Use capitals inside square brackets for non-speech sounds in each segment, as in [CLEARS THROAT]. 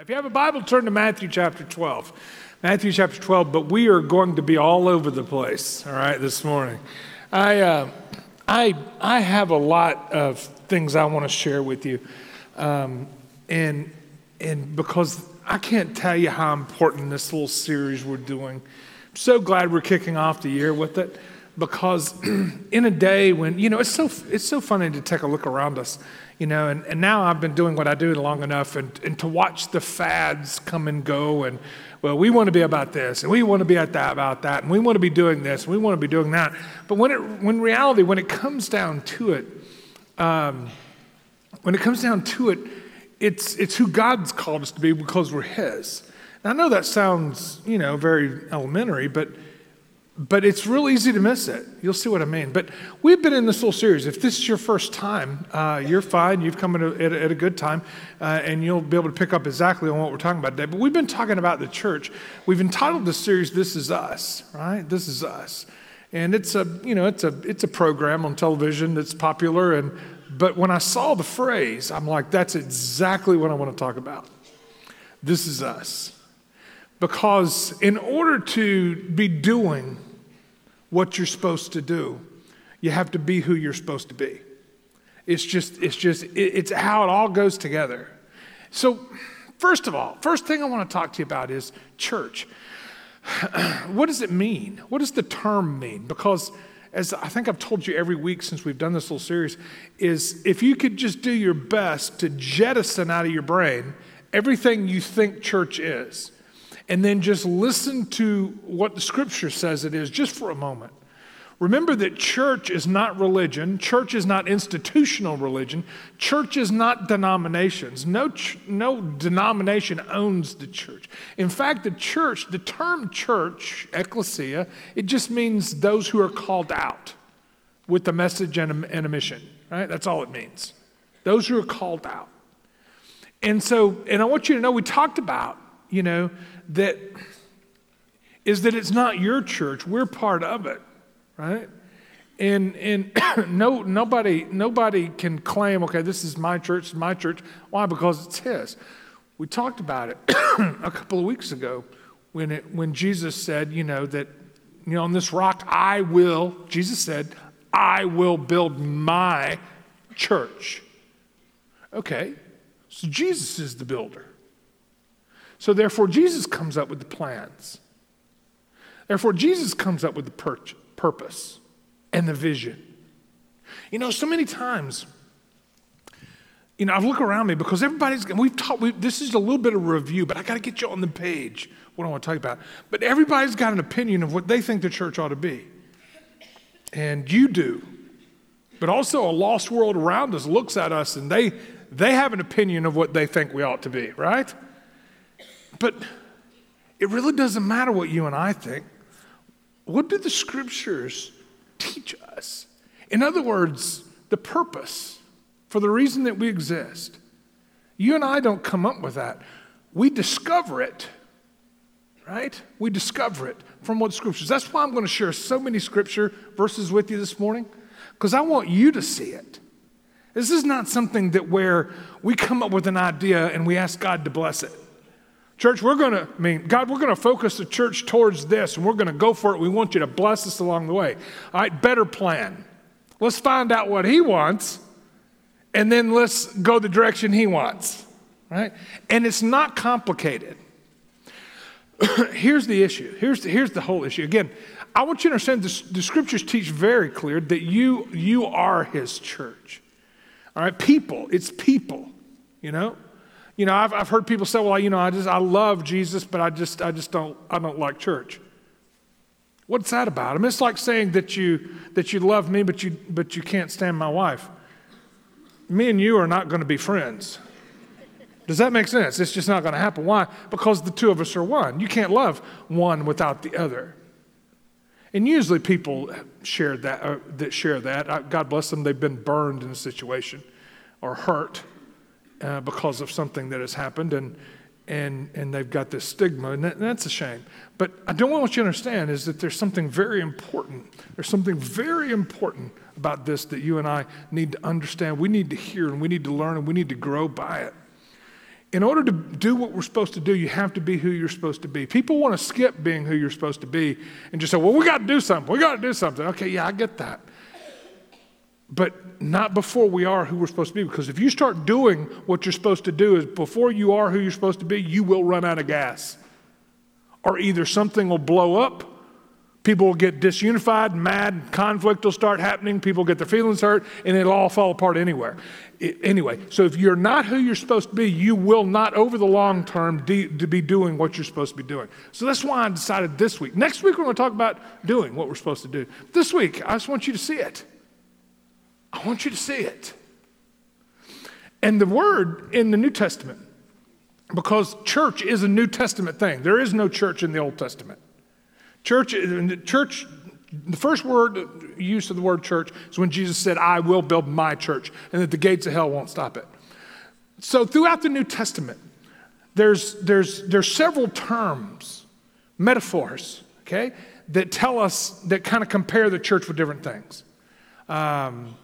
If you have a Bible, turn to Matthew chapter 12. Matthew chapter 12, but we are going to be all over the place, all right, this morning. I, uh, I, I have a lot of things I want to share with you. Um, and, and because I can't tell you how important this little series we're doing. I'm so glad we're kicking off the year with it because [CLEARS THROAT] in a day when, you know, it's so, it's so funny to take a look around us you know, and, and now I've been doing what I do long enough and, and to watch the fads come and go and, well, we want to be about this and we want to be at that about that and we want to be doing this and we want to be doing that. But when it, when reality, when it comes down to it, um, when it comes down to it, it's, it's who God's called us to be because we're His. And I know that sounds, you know, very elementary, but but it's real easy to miss it. You'll see what I mean. But we've been in this whole series. If this is your first time, uh, you're fine. You've come at a, at a, at a good time, uh, and you'll be able to pick up exactly on what we're talking about today. But we've been talking about the church. We've entitled the series "This Is Us." Right? This is us, and it's a you know it's a it's a program on television that's popular. And but when I saw the phrase, I'm like, that's exactly what I want to talk about. This is us. Because in order to be doing what you're supposed to do. You have to be who you're supposed to be. It's just, it's just, it's how it all goes together. So, first of all, first thing I want to talk to you about is church. [CLEARS THROAT] what does it mean? What does the term mean? Because as I think I've told you every week since we've done this little series, is if you could just do your best to jettison out of your brain everything you think church is and then just listen to what the scripture says it is just for a moment. Remember that church is not religion. Church is not institutional religion. Church is not denominations. No, ch- no denomination owns the church. In fact, the church, the term church, ecclesia, it just means those who are called out with a message and a, and a mission, right? That's all it means. Those who are called out. And so, and I want you to know, we talked about, you know, that is that it's not your church. We're part of it, right? And, and [COUGHS] no, nobody, nobody can claim, okay, this is my church, my church. Why? Because it's his. We talked about it [COUGHS] a couple of weeks ago when, it, when Jesus said, you know, that, you know, on this rock I will, Jesus said, I will build my church. Okay, so Jesus is the builder. So, therefore, Jesus comes up with the plans. Therefore, Jesus comes up with the pur- purpose and the vision. You know, so many times, you know, I look around me because everybody's, we've taught, we, this is a little bit of review, but I got to get you on the page what I want to talk about. But everybody's got an opinion of what they think the church ought to be. And you do. But also, a lost world around us looks at us and they, they have an opinion of what they think we ought to be, right? But it really doesn't matter what you and I think. What do the scriptures teach us? In other words, the purpose for the reason that we exist. You and I don't come up with that. We discover it, right? We discover it from what scriptures. That's why I'm going to share so many scripture verses with you this morning, because I want you to see it. This is not something that where we come up with an idea and we ask God to bless it. Church, we're going to, I mean, God, we're going to focus the church towards this and we're going to go for it. We want you to bless us along the way. All right, better plan. Let's find out what He wants and then let's go the direction He wants, right? And it's not complicated. [CLEARS THROAT] here's the issue. Here's the, here's the whole issue. Again, I want you to understand the, the scriptures teach very clear that you, you are His church. All right, people, it's people, you know? You know, I've, I've heard people say, well, you know, I just, I love Jesus, but I just, I just don't, I don't like church. What's that about? I mean, it's like saying that you, that you love me, but you, but you can't stand my wife. Me and you are not going to be friends. Does that make sense? It's just not going to happen. Why? Because the two of us are one. You can't love one without the other. And usually people share that, uh, that share that. God bless them, they've been burned in a situation or hurt uh, because of something that has happened, and, and, and they've got this stigma, and, that, and that's a shame. But I don't want you to understand is that there's something very important. There's something very important about this that you and I need to understand. We need to hear, and we need to learn, and we need to grow by it. in order to do what we're supposed to do, you have to be who you're supposed to be. People want to skip being who you're supposed to be and just say, well, we got to do something. We got to do something. Okay, yeah, I get that. But not before we are who we're supposed to be. Because if you start doing what you're supposed to do, is before you are who you're supposed to be, you will run out of gas. Or either something will blow up People will get disunified, mad, conflict will start happening, people get their feelings hurt, and it'll all fall apart anywhere. It, anyway, so if you're not who you're supposed to be, you will not, over the long term, de- to be doing what you're supposed to be doing. So that's why I decided this week. Next week, we're going to talk about doing what we're supposed to do. This week, I just want you to see it. I want you to see it. And the word in the New Testament, because church is a New Testament thing, there is no church in the Old Testament. Church, church, the first word use of the word church is when Jesus said, I will build my church, and that the gates of hell won't stop it. So throughout the New Testament, there's, there's, there's several terms, metaphors, okay, that tell us, that kind of compare the church with different things. Um,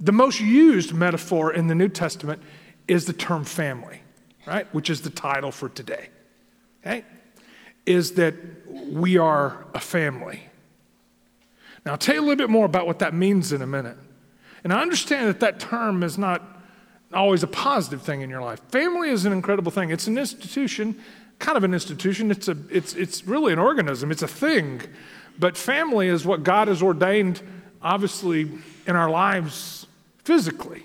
the most used metaphor in the New Testament is the term family, right, which is the title for today. Okay? is that we are a family. Now, I'll tell you a little bit more about what that means in a minute. And I understand that that term is not always a positive thing in your life. Family is an incredible thing. It's an institution, kind of an institution. It's, a, it's, it's really an organism, it's a thing. But family is what God has ordained, obviously, in our lives physically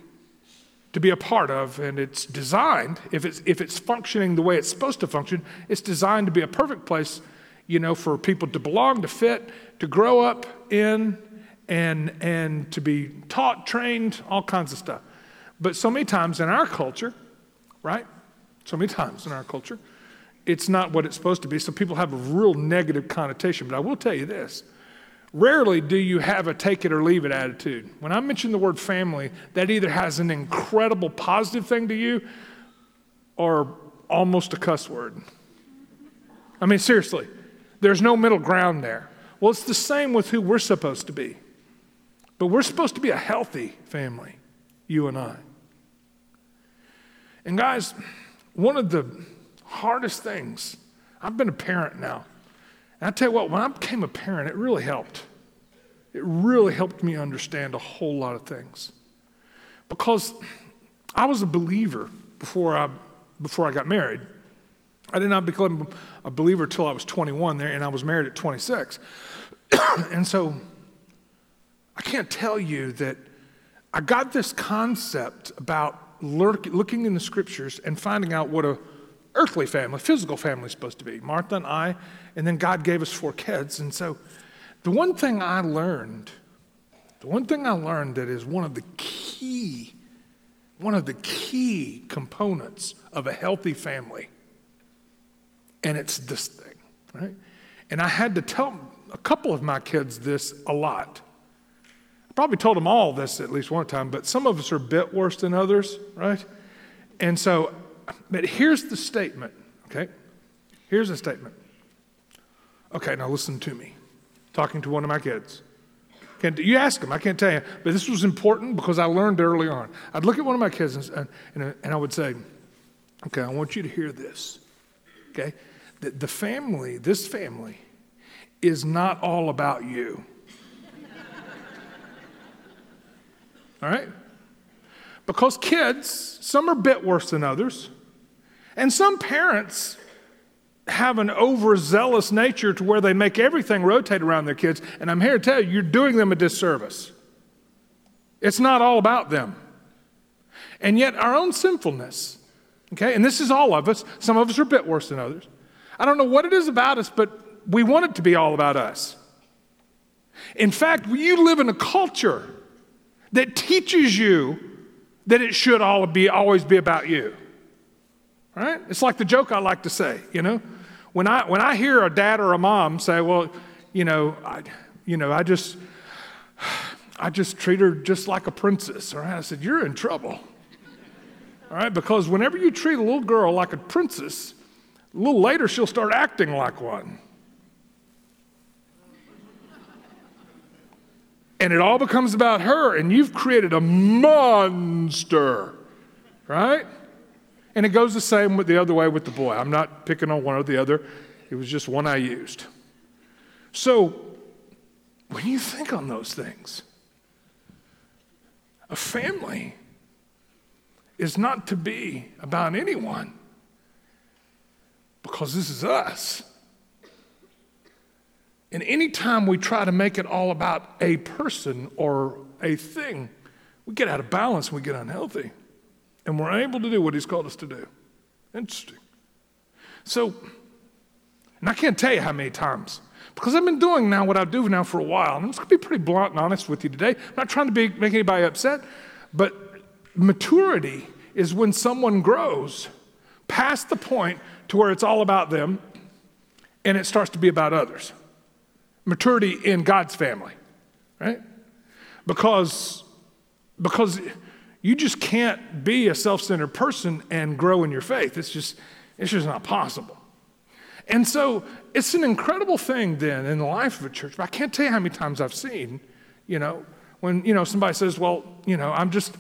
to be a part of, and it's designed, if it's, if it's functioning the way it's supposed to function, it's designed to be a perfect place, you know, for people to belong, to fit, to grow up in, and, and to be taught, trained, all kinds of stuff. But so many times in our culture, right? So many times in our culture, it's not what it's supposed to be. So people have a real negative connotation. But I will tell you this Rarely do you have a take it or leave it attitude. When I mention the word family, that either has an incredible positive thing to you or almost a cuss word. I mean, seriously, there's no middle ground there. Well, it's the same with who we're supposed to be. But we're supposed to be a healthy family, you and I. And guys, one of the hardest things, I've been a parent now and I tell you what, when I became a parent, it really helped. It really helped me understand a whole lot of things. Because I was a believer before I, before I got married. I did not become a believer until I was 21 there, and I was married at 26. [COUGHS] and so I can't tell you that I got this concept about looking in the scriptures and finding out what a earthly family, physical family is supposed to be. Martha and I, and then God gave us four kids. And so the one thing I learned, the one thing I learned that is one of the key, one of the key components of a healthy family, and it's this thing, right? And I had to tell a couple of my kids this a lot. I probably told them all this at least one time, but some of us are a bit worse than others, right? And so but here's the statement, okay? Here's the statement. Okay, now listen to me. Talking to one of my kids. Can't, you ask them, I can't tell you. But this was important because I learned early on. I'd look at one of my kids and, and, and I would say, okay, I want you to hear this. Okay? The, the family, this family, is not all about you. [LAUGHS] all right? Because kids, some are a bit worse than others. And some parents have an overzealous nature to where they make everything rotate around their kids. And I'm here to tell you, you're doing them a disservice. It's not all about them. And yet, our own sinfulness, okay, and this is all of us, some of us are a bit worse than others. I don't know what it is about us, but we want it to be all about us. In fact, you live in a culture that teaches you that it should all be, always be about you. Right? It's like the joke I like to say, you know? When I, when I hear a dad or a mom say, well, you know, I, you know, I just, I just treat her just like a princess. Right? I said, you're in trouble. All right? Because whenever you treat a little girl like a princess, a little later she'll start acting like one. And it all becomes about her, and you've created a monster, right? And it goes the same with the other way with the boy. I'm not picking on one or the other, it was just one I used. So, when you think on those things, a family is not to be about anyone because this is us. And anytime we try to make it all about a person or a thing, we get out of balance and we get unhealthy. And we're able to do what He's called us to do. Interesting. So, and I can't tell you how many times, because I've been doing now what I do now for a while. And I'm just going to be pretty blunt and honest with you today. I'm not trying to be, make anybody upset, but maturity is when someone grows past the point to where it's all about them and it starts to be about others. Maturity in God's family, right? Because, because you just can't be a self-centered person and grow in your faith. It's just, it's just not possible. And so it's an incredible thing then in the life of a church. But I can't tell you how many times I've seen, you know, when, you know, somebody says, well, you know, I'm just,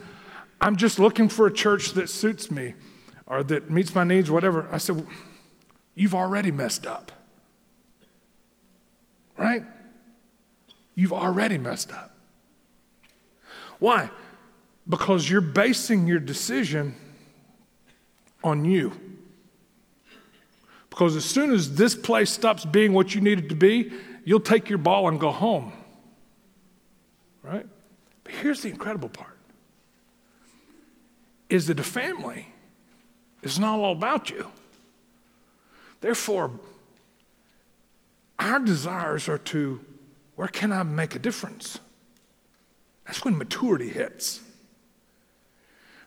I'm just looking for a church that suits me or that meets my needs, whatever. I said, well, You've already messed up. Right? You've already messed up. Why? Because you're basing your decision on you. Because as soon as this place stops being what you need it to be, you'll take your ball and go home. Right? But here's the incredible part is that a family is not all about you. Therefore, our desires are to where can I make a difference? That's when maturity hits.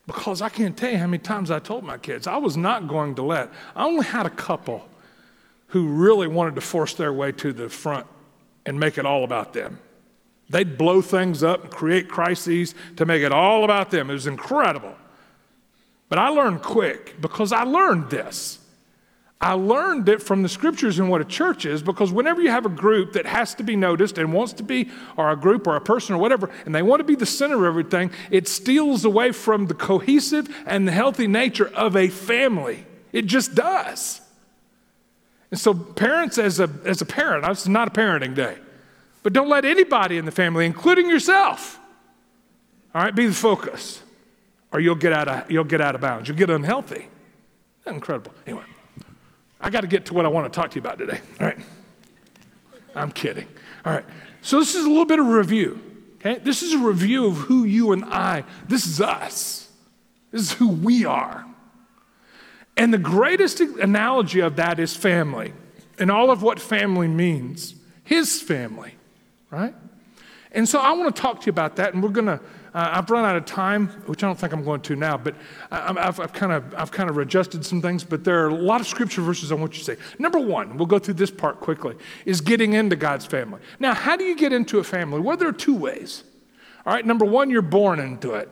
Because I can't tell you how many times I told my kids I was not going to let, I only had a couple who really wanted to force their way to the front and make it all about them. They'd blow things up and create crises to make it all about them. It was incredible. But I learned quick because I learned this. I learned it from the scriptures and what a church is because whenever you have a group that has to be noticed and wants to be, or a group or a person or whatever, and they want to be the center of everything, it steals away from the cohesive and the healthy nature of a family. It just does. And so, parents, as a, as a parent, is not a parenting day, but don't let anybody in the family, including yourself, all right, be the focus or you'll get out of, you'll get out of bounds. You'll get unhealthy. Incredible. Anyway, I got to get to what I want to talk to you about today. All right. I'm kidding. All right. So this is a little bit of a review. Okay. This is a review of who you and I. This is us. This is who we are. And the greatest analogy of that is family and all of what family means. His family, right? And so I want to talk to you about that, and we're going to uh, I've run out of time, which I don't think I'm going to now, but I, have I've kind of I've kind of adjusted some things. But there are a lot of scripture verses I want you to say. Number one, we'll go through this part quickly, is getting into God's family. Now, how do you get into a family? Well, there are two ways. All right, number one, you're born into it.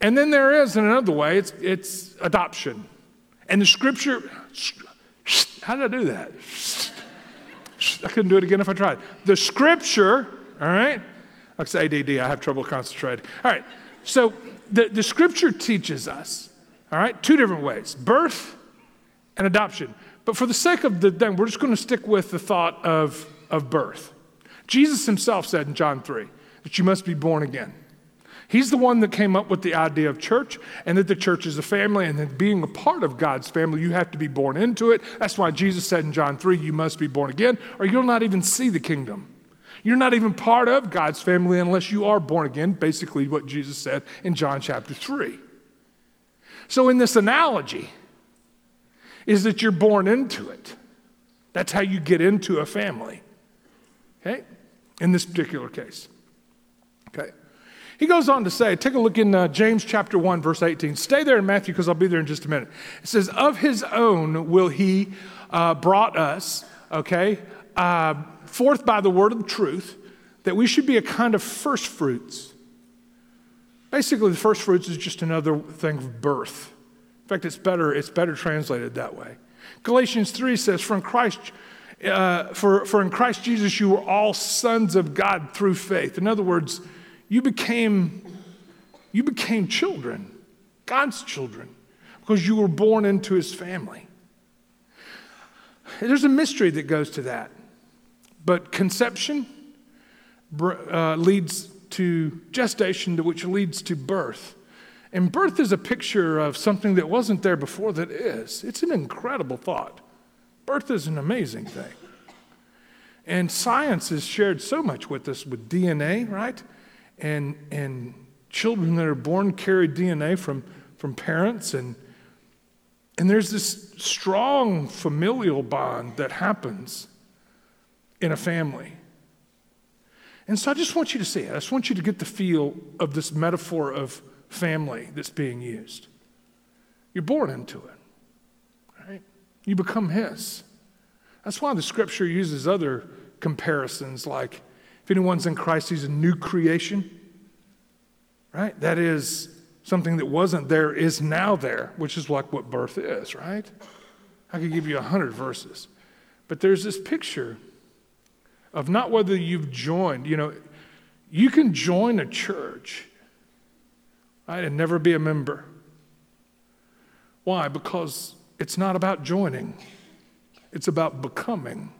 And then there is another way, it's, it's adoption. And the scripture, how did I do that? I couldn't do it again if I tried. The scripture, all right, like ADD, I have trouble concentrating. All right, so the, the scripture teaches us, all right, two different ways birth and adoption. But for the sake of the thing, we're just going to stick with the thought of, of birth. Jesus himself said in John 3 that you must be born again. He's the one that came up with the idea of church and that the church is a family, and that being a part of God's family, you have to be born into it. That's why Jesus said in John 3, you must be born again, or you'll not even see the kingdom. You're not even part of God's family unless you are born again, basically, what Jesus said in John chapter 3. So, in this analogy, is that you're born into it. That's how you get into a family. Okay? In this particular case. Okay. He goes on to say, take a look in uh, James chapter 1, verse 18. Stay there in Matthew because I'll be there in just a minute. It says, Of his own will he uh, brought us, okay, uh, forth by the word of truth that we should be a kind of first fruits. Basically, the first fruits is just another thing of birth. In fact, it's better, it's better translated that way. Galatians 3 says, in Christ, uh, for, for in Christ Jesus you were all sons of God through faith. In other words, you became, you became children, God's children. because you were born into his family. There's a mystery that goes to that. But conception uh, leads to gestation, which leads to birth. And birth is a picture of something that wasn't there before that is. It's an incredible thought. Birth is an amazing thing. And science has shared so much with us with DNA, right? And, and children that are born carry DNA from, from parents. And, and there's this strong familial bond that happens in a family. And so I just want you to see it. I just want you to get the feel of this metaphor of family that's being used. You're born into it, right? You become His. That's why the scripture uses other comparisons like if anyone's in Christ, he's a new creation, right? That is something that wasn't there is now there, which is like what birth is, right? I could give you a hundred verses. But there's this picture of not whether you've joined, you know, you can join a church, right, and never be a member. Why? Because it's not about joining, it's about becoming.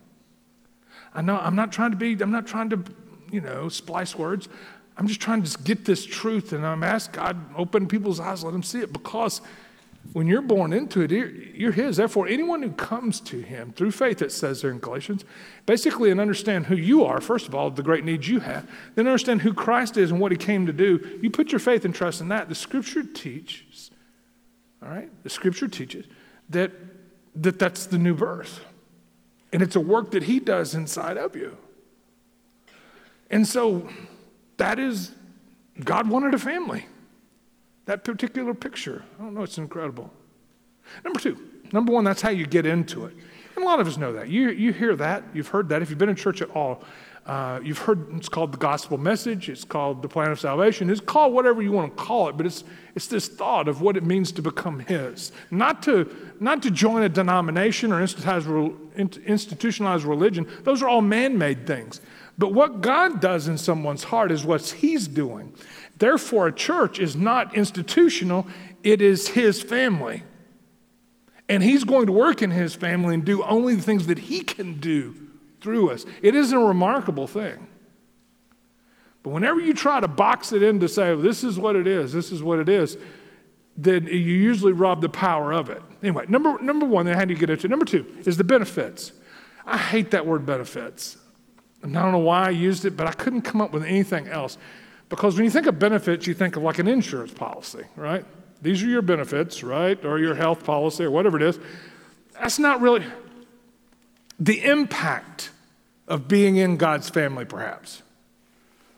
I know I'm not trying to be, I'm not trying to, you know, splice words. I'm just trying to get this truth, and I'm asking God, open people's eyes, let them see it, because when you're born into it, you're His. Therefore, anyone who comes to Him through faith, it says there in Galatians, basically, and understand who you are, first of all, the great needs you have, then understand who Christ is and what He came to do. You put your faith and trust in that. The Scripture teaches, all right? The Scripture teaches that, that that's the new birth. And it's a work that He does inside of you. And so, that is, God wanted a family. That particular picture. I don't know, it's incredible. Number two, number one, that's how you get into it. And a lot of us know that. You, you hear that, you've heard that. If you've been in church at all, uh, you've heard it's called the gospel message, it's called the plan of salvation, it's called whatever you want to call it, but it's, it's this thought of what it means to become His. Not to, not to join a denomination or institutionalized religion, those are all man made things. But what God does in someone's heart is what He's doing. Therefore, a church is not institutional, it is his family. And he's going to work in his family and do only the things that he can do through us. It isn't a remarkable thing. But whenever you try to box it in to say, well, this is what it is, this is what it is, then you usually rob the power of it. Anyway, number, number one, then how do you get into it? Number two is the benefits. I hate that word benefits. And I don't know why I used it, but I couldn't come up with anything else. Because when you think of benefits, you think of like an insurance policy, right? These are your benefits, right? Or your health policy or whatever it is. That's not really the impact of being in God's family, perhaps,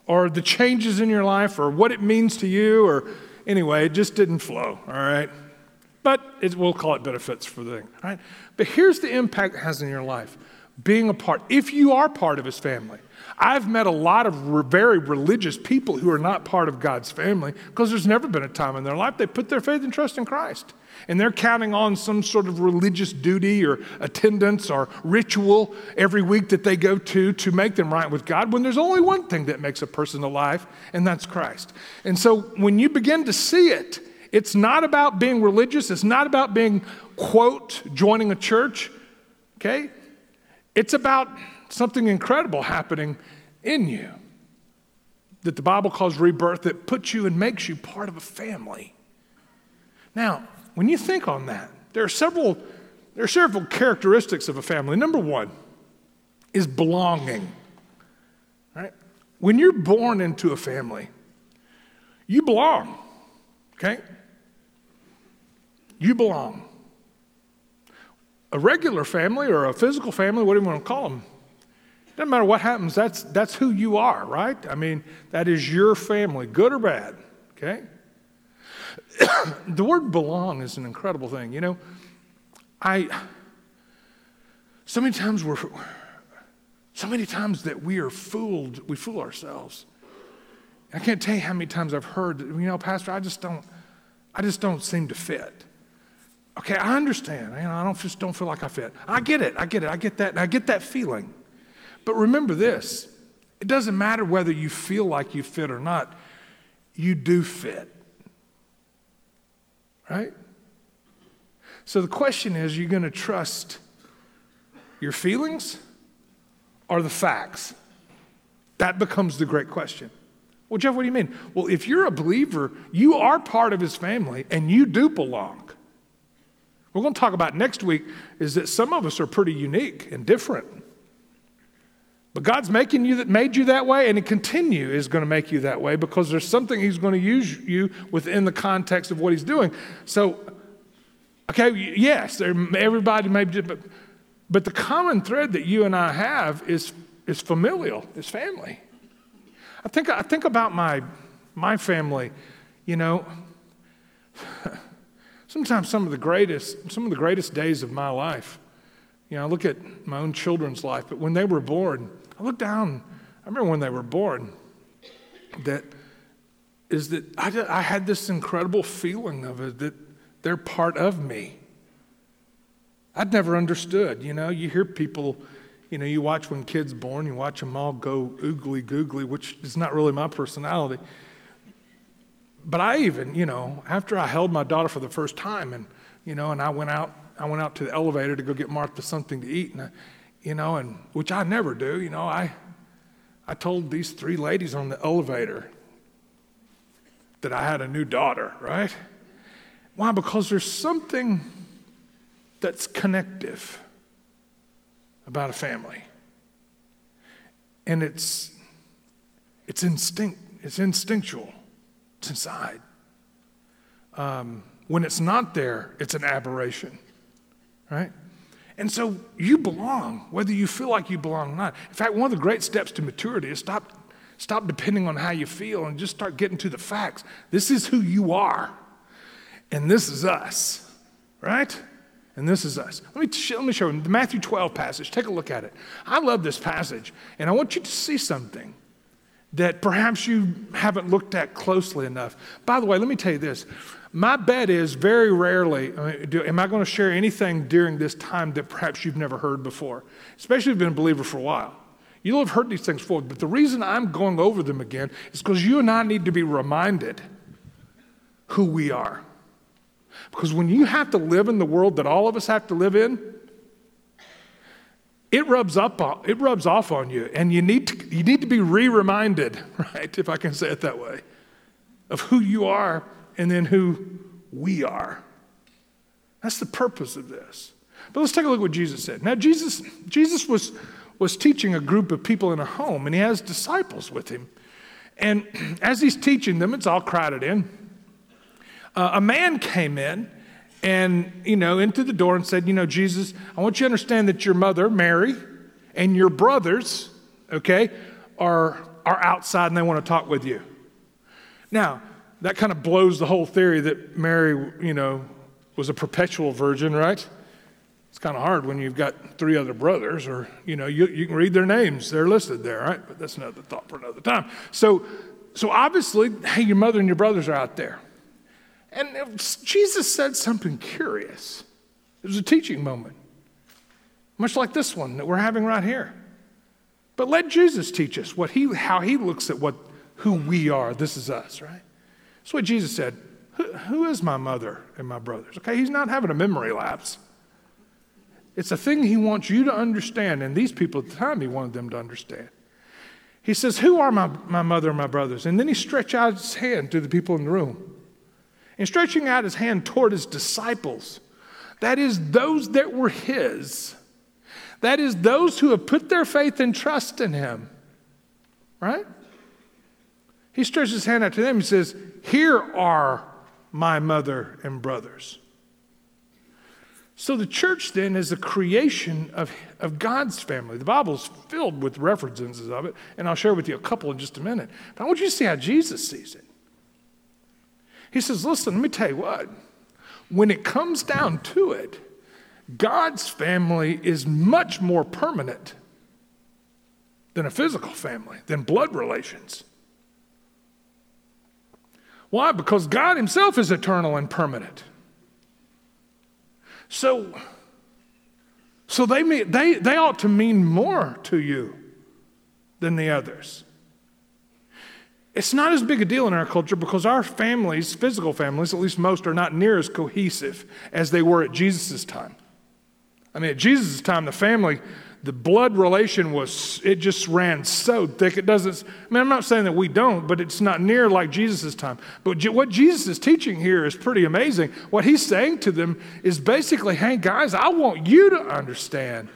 or the changes in your life, or what it means to you, or anyway, it just didn't flow, all right? But it, we'll call it benefits for the thing, all right? But here's the impact it has in your life being a part, if you are part of his family. I've met a lot of re- very religious people who are not part of God's family because there's never been a time in their life they put their faith and trust in Christ. And they're counting on some sort of religious duty or attendance or ritual every week that they go to to make them right with God when there's only one thing that makes a person alive, and that's Christ. And so when you begin to see it, it's not about being religious, it's not about being, quote, joining a church, okay? It's about something incredible happening in you that the Bible calls rebirth that puts you and makes you part of a family. Now, when you think on that, there are several there are several characteristics of a family. Number one is belonging. Right? When you're born into a family, you belong. Okay? You belong. A regular family or a physical family, what do you want to call them? Doesn't matter what happens, that's, that's who you are, right? I mean, that is your family, good or bad, okay? [COUGHS] the word belong is an incredible thing. You know, I, so many times we're, so many times that we are fooled, we fool ourselves. I can't tell you how many times I've heard, you know, Pastor, I just don't, I just don't seem to fit. Okay, I understand. You know, I don't just don't feel like I fit. I get it. I get it. I get that. I get that feeling. But remember this it doesn't matter whether you feel like you fit or not, you do fit. Right? So the question is, are you going to trust your feelings or the facts? That becomes the great question. Well, Jeff, what do you mean? Well, if you're a believer, you are part of his family and you do belong. We're going to talk about next week is that some of us are pretty unique and different. But God's making you that made you that way, and He continue is going to make you that way because there's something He's going to use you within the context of what He's doing. So, okay, yes, everybody may, be, but, but the common thread that you and I have is is familial, is family. I think I think about my my family, you know. [SIGHS] Sometimes some of the greatest some of the greatest days of my life. You know, I look at my own children's life, but when they were born, I look down, I remember when they were born, that is that I, I had this incredible feeling of it, that they're part of me. I'd never understood, you know, you hear people, you know, you watch when kids born, you watch them all go oogly googly, which is not really my personality. But I even, you know, after I held my daughter for the first time and, you know, and I went out, I went out to the elevator to go get Martha something to eat, and I, you know, and which I never do, you know, I, I told these three ladies on the elevator that I had a new daughter, right? Why? Because there's something that's connective about a family. And it's it's instinct, it's instinctual, it's inside. Um, when it's not there, it's an aberration, right? And so you belong, whether you feel like you belong or not. In fact, one of the great steps to maturity is stop, stop depending on how you feel and just start getting to the facts. This is who you are, and this is us, right? And this is us. Let me, let me show you the Matthew 12 passage. Take a look at it. I love this passage, and I want you to see something that perhaps you haven't looked at closely enough. By the way, let me tell you this my bet is very rarely do, am I going to share anything during this time that perhaps you've never heard before, especially if you've been a believer for a while. You'll have heard these things before, but the reason I'm going over them again is because you and I need to be reminded who we are. Because when you have to live in the world that all of us have to live in, it rubs up it rubs off on you and you need to, you need to be re-reminded [LAUGHS] right if i can say it that way of who you are and then who we are. That's the purpose of this. But let's take a look at what Jesus said. Now, Jesus, Jesus was, was teaching a group of people in a home, and he has disciples with him. And [CLEARS THROAT] as he's teaching them, it's all crowded in. Uh, a man came in and, you know, into the door and said, You know, Jesus, I want you to understand that your mother, Mary, and your brothers, okay, are, are outside and they want to talk with you. Now, that kind of blows the whole theory that Mary, you know, was a perpetual virgin, right? It's kind of hard when you've got three other brothers, or, you know, you, you can read their names. They're listed there, right? But that's another thought for another time. So, so obviously, hey, your mother and your brothers are out there. And Jesus said something curious. It was a teaching moment, much like this one that we're having right here. But let Jesus teach us what he, how he looks at what, who we are. This is us, right? That's what Jesus said. Who, is my mother and my brothers? Okay, he's not having a memory lapse. It's a thing he wants you to understand, and these people at the time he wanted them to understand. He says, Who are my, my mother and my brothers? And then he stretched out his hand to the people in the room. And stretching out his hand toward his disciples, that is, those that were his, that is, those who have put their faith and trust in him, right? He stretches his hand out to them and says, Here are my mother and brothers. So the church then is a creation of, of God's family. The Bible's filled with references of it, and I'll share with you a couple in just a minute. But I want you to see how Jesus sees it. He says, Listen, let me tell you what. When it comes down to it, God's family is much more permanent than a physical family, than blood relations. Why? Because God Himself is eternal and permanent. So, so they, they, they ought to mean more to you than the others. it's not as big a deal in our culture because our families, physical families, at least most, are not near as cohesive as they were at Jesus' time. I mean, at Jesus' time, the family, the blood relation was, it just ran so thick. It doesn't, I mean, I'm not saying that we don't, but it's not near like Jesus' time. But what Jesus is teaching here is pretty amazing. What he's saying to them is basically, hey, guys, I want you to understand,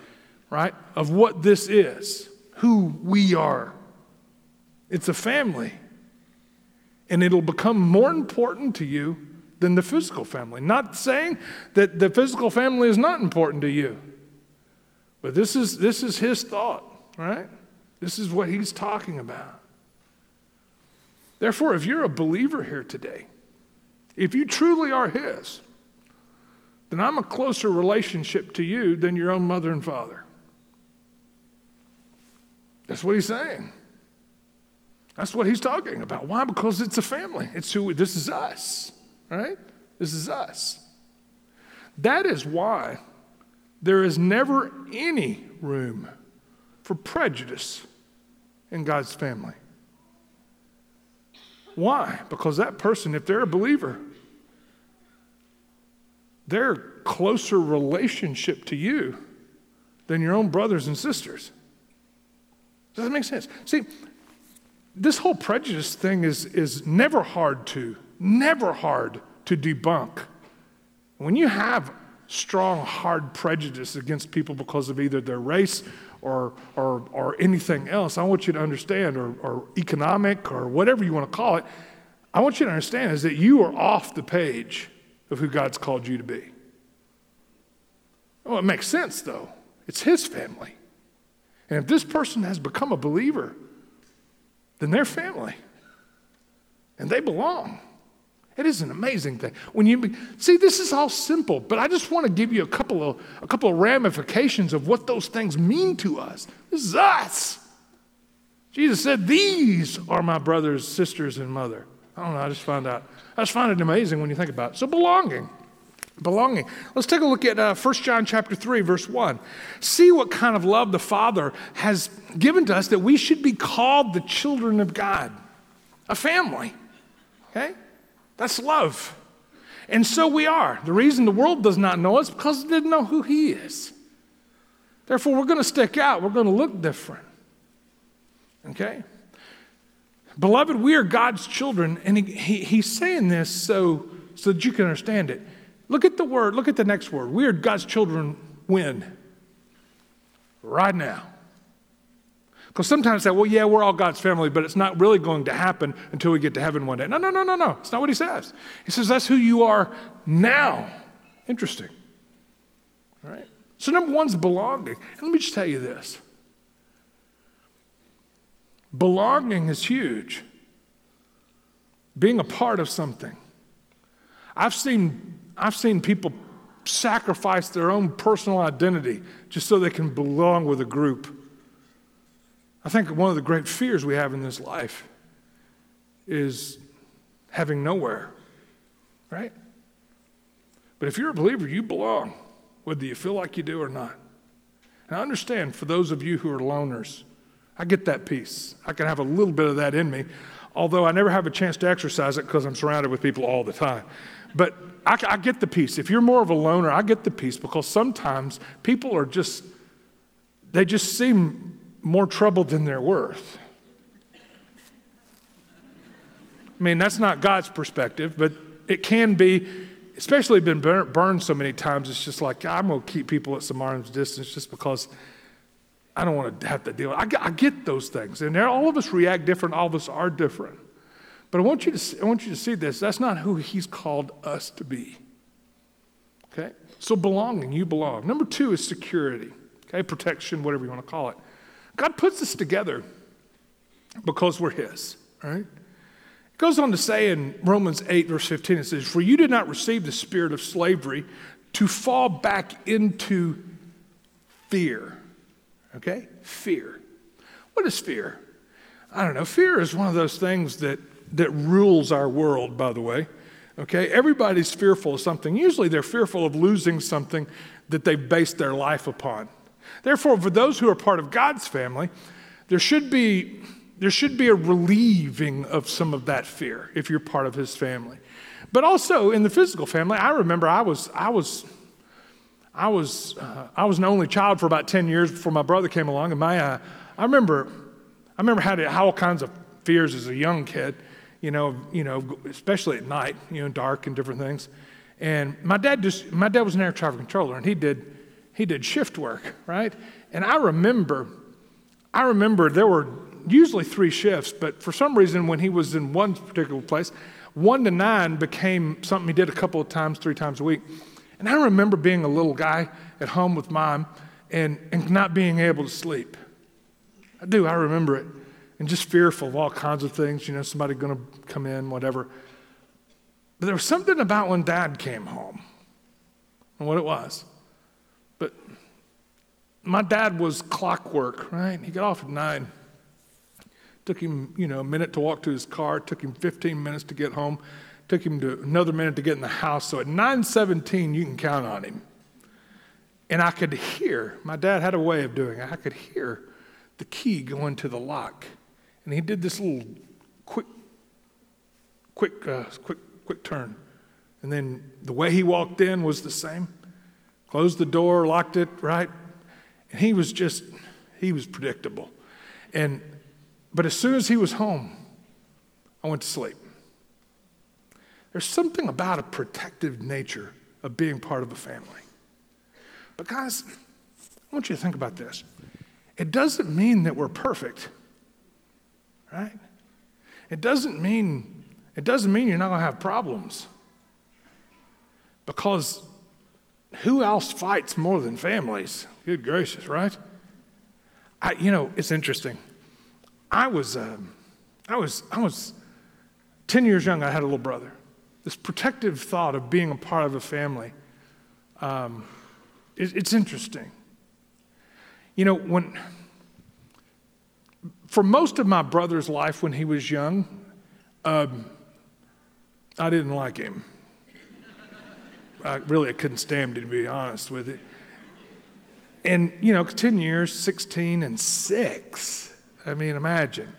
right, of what this is, who we are. It's a family. And it'll become more important to you than the physical family. Not saying that the physical family is not important to you, but this is, this is his thought, right? This is what he's talking about. Therefore, if you're a believer here today, if you truly are his, then I'm a closer relationship to you than your own mother and father. That's what he's saying. That's what he's talking about. Why? Because it's a family. It's who this is us, right? This is us. That is why there is never any room for prejudice in God's family. Why? Because that person, if they're a believer, they're closer relationship to you than your own brothers and sisters. Does that make sense? See, this whole prejudice thing is, is never hard to, never hard to debunk. When you have strong, hard prejudice against people because of either their race or, or, or anything else, I want you to understand, or, or economic or whatever you want to call it, I want you to understand is that you are off the page of who God's called you to be. Well, it makes sense though. It's His family. And if this person has become a believer, then they're family. And they belong. It is an amazing thing. When you see, this is all simple, but I just want to give you a couple of a couple of ramifications of what those things mean to us. This is us. Jesus said, "These are my brothers, sisters, and mother." I don't know. I just find out. I just find it amazing when you think about it. So belonging. Belonging. Let's take a look at uh, 1 John chapter 3, verse 1. See what kind of love the Father has given to us that we should be called the children of God, a family. Okay? That's love. And so we are. The reason the world does not know us because it didn't know who He is. Therefore, we're going to stick out. We're going to look different. Okay? Beloved, we are God's children, and he, he, He's saying this so, so that you can understand it. Look at the word, look at the next word. We are God's children when? Right now. Because sometimes they say, well, yeah, we're all God's family, but it's not really going to happen until we get to heaven one day. No, no, no, no, no. It's not what he says. He says that's who you are now. Interesting. All right? So, number one's belonging. And let me just tell you this belonging is huge, being a part of something. I've seen, I've seen people sacrifice their own personal identity just so they can belong with a group. I think one of the great fears we have in this life is having nowhere, right? But if you're a believer, you belong, whether you feel like you do or not. And I understand for those of you who are loners, I get that piece. I can have a little bit of that in me, although I never have a chance to exercise it because I'm surrounded with people all the time. But I, I get the piece. If you're more of a loner, I get the piece because sometimes people are just, they just seem more trouble than they're worth. I mean, that's not God's perspective, but it can be, especially been burned so many times. It's just like, I'm going to keep people at some arm's distance just because I don't want to have to deal with it. I get those things. And all of us react different, all of us are different. But I want you to, I want you to see this. That's not who He's called us to be. Okay? So belonging, you belong. Number two is security, okay? Protection, whatever you want to call it. God puts us together because we're His, right? It goes on to say in Romans 8, verse 15, it says, For you did not receive the spirit of slavery to fall back into fear. Okay? Fear. What is fear? I don't know. Fear is one of those things that, that rules our world, by the way. Okay? Everybody's fearful of something. Usually they're fearful of losing something that they've based their life upon. Therefore, for those who are part of God's family, there should be there should be a relieving of some of that fear if you're part of his family. But also in the physical family, I remember I was, I was, I was, uh, I was an only child for about 10 years before my brother came along. And my, uh, I remember, I remember had all kinds of fears as a young kid, you know, you know, especially at night, you know, dark and different things. And my dad just, my dad was an air traffic controller and he did, he did shift work, right? And I remember, I remember there were usually three shifts, but for some reason, when he was in one particular place, one to nine became something he did a couple of times, three times a week. And I remember being a little guy at home with mom and, and not being able to sleep. I do, I remember it. And just fearful of all kinds of things, you know, somebody going to come in, whatever. But there was something about when dad came home and what it was. My dad was clockwork, right? He got off at nine. Took him, you know, a minute to walk to his car. Took him 15 minutes to get home. Took him to another minute to get in the house. So at 9:17, you can count on him. And I could hear. My dad had a way of doing it. I could hear the key go into the lock, and he did this little quick, quick, uh, quick, quick turn. And then the way he walked in was the same. Closed the door, locked it, right? And he was just, he was predictable. And but as soon as he was home, I went to sleep. There's something about a protective nature of being part of a family. But, guys, I want you to think about this. It doesn't mean that we're perfect, right? It doesn't mean, it doesn't mean you're not going to have problems. Because who else fights more than families? Good gracious, right? I, you know, it's interesting. I was, um, I was, I was 10 years young. I had a little brother. This protective thought of being a part of a family, um, it, it's interesting. You know, when, for most of my brother's life when he was young, um, I didn't like him. I really I couldn't stand him, to be honest with you. And, you know, 10 years, 16 and 6 I mean, imagine.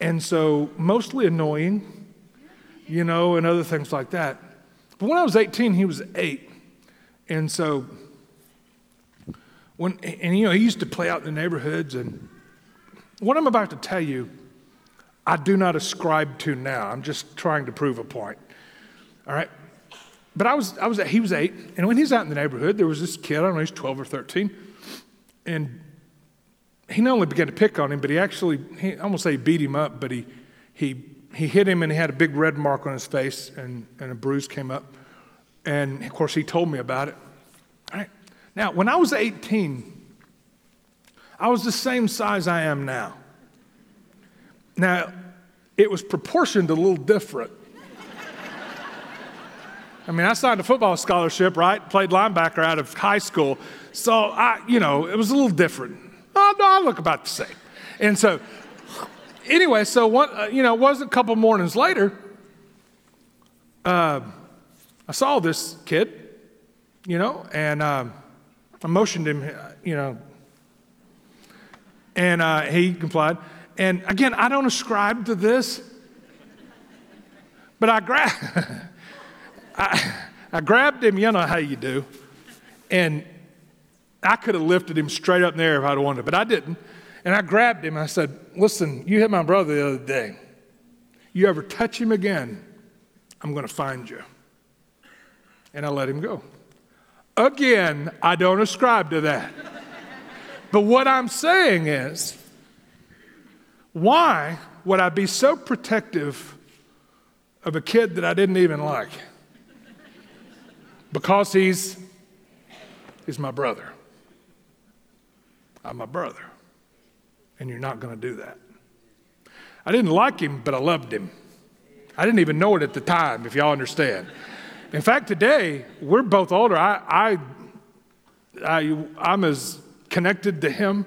And so, mostly annoying, you know, and other things like that. But when I was 18, he was eight. And so, when, and you know, he used to play out in the neighborhoods. And what I'm about to tell you, I do not ascribe to now. I'm just trying to prove a point. All right? But I was, I was, he was eight. And when he's out in the neighborhood, there was this kid, I don't know, he's 12 or 13. And he not only began to pick on him, but he actually, he, I won't say he beat him up, but he, he, he hit him and he had a big red mark on his face and, and a bruise came up. And of course, he told me about it. Now, when I was 18, I was the same size I am now. Now, it was proportioned a little different. I mean, I signed a football scholarship, right? Played linebacker out of high school. So, I, you know, it was a little different. No, I look about the same. And so, anyway, so one, uh, you know, it wasn't a couple mornings later, uh, I saw this kid, you know, and um, I motioned him, you know, and uh, he complied. And again, I don't ascribe to this, but I, gra- [LAUGHS] I, I grabbed him, you know how you do, and I could have lifted him straight up in the air if I'd wanted, but I didn't. And I grabbed him. I said, Listen, you hit my brother the other day. You ever touch him again, I'm going to find you. And I let him go. Again, I don't ascribe to that. but what I'm saying is, why would I be so protective of a kid that I didn't even like? Because he's, he's my brother. I'm my brother. And you're not going to do that. I didn't like him, but I loved him. I didn't even know it at the time, if y'all understand. In fact, today, we're both older. I, I, I, I'm as connected to him.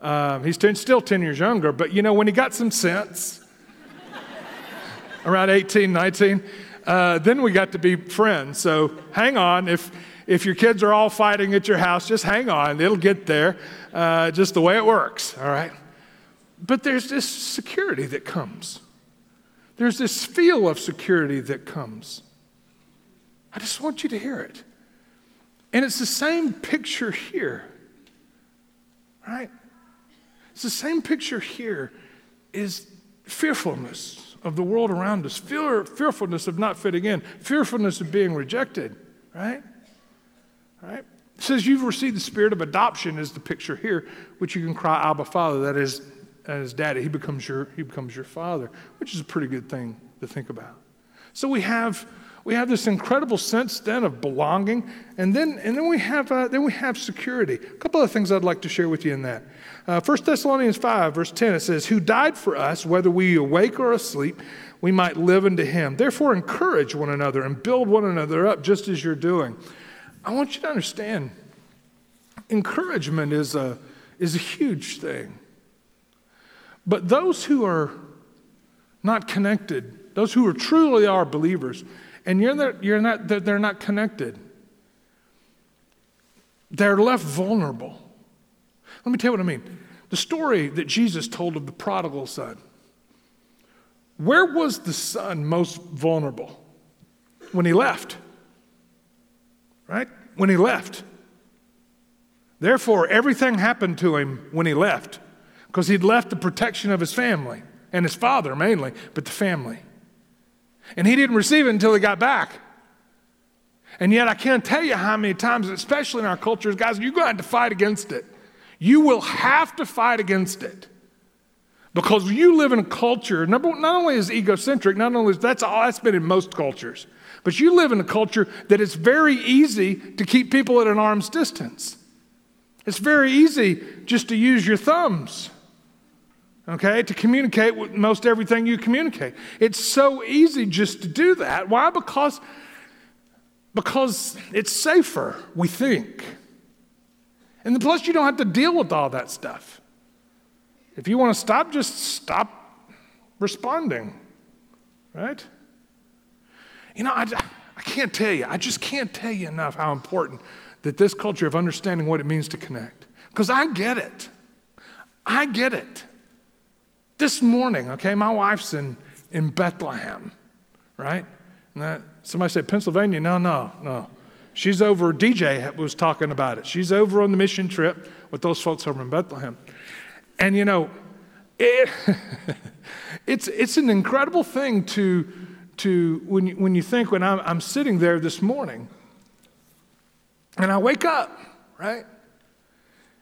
Um, he's ten, still 10 years younger, but you know, when he got some sense, [LAUGHS] around 18, 19, uh, then we got to be friends. So hang on. If, if your kids are all fighting at your house, just hang on. It'll get there, uh, just the way it works, all right? but there's this security that comes. There's this feel of security that comes. I just want you to hear it. And it's the same picture here, right? It's the same picture here is fearfulness of the world around us, fear, fearfulness of not fitting in, fearfulness of being rejected, right? Right? It says you've received the spirit of adoption is the picture here, which you can cry Abba Father. That is, as daddy, he becomes your he becomes your father, which is a pretty good thing to think about. So we have we have this incredible sense then of belonging, and then and then we have uh, then we have security. A couple of things I'd like to share with you in that. Uh, 1 Thessalonians 5, verse 10, it says, Who died for us, whether we awake or asleep, we might live unto him. Therefore, encourage one another and build one another up, just as you're doing. I want you to understand encouragement is a, is a huge thing. But those who are not connected, those who are truly are believers, and you're not, you're not, they're not connected, they're left vulnerable. Let me tell you what I mean. The story that Jesus told of the prodigal son. Where was the son most vulnerable? When he left. Right? When he left. Therefore, everything happened to him when he left because he'd left the protection of his family and his father mainly, but the family. And he didn't receive it until he got back. And yet, I can't tell you how many times, especially in our cultures, guys, you're going to have to fight against it. You will have to fight against it. Because you live in a culture, number, one, not only is egocentric, not only is that's all that's been in most cultures, but you live in a culture that it's very easy to keep people at an arm's distance. It's very easy just to use your thumbs, okay, to communicate with most everything you communicate. It's so easy just to do that. Why? Because, because it's safer, we think. And plus, you don't have to deal with all that stuff. If you want to stop, just stop responding, right? You know, I, I can't tell you, I just can't tell you enough how important that this culture of understanding what it means to connect. Because I get it. I get it. This morning, okay, my wife's in, in Bethlehem, right? That, somebody said, Pennsylvania? No, no, no. She's over, DJ was talking about it. She's over on the mission trip with those folks over in Bethlehem. And you know, it, [LAUGHS] it's, it's an incredible thing to, to when, you, when you think, when I'm, I'm sitting there this morning and I wake up, right?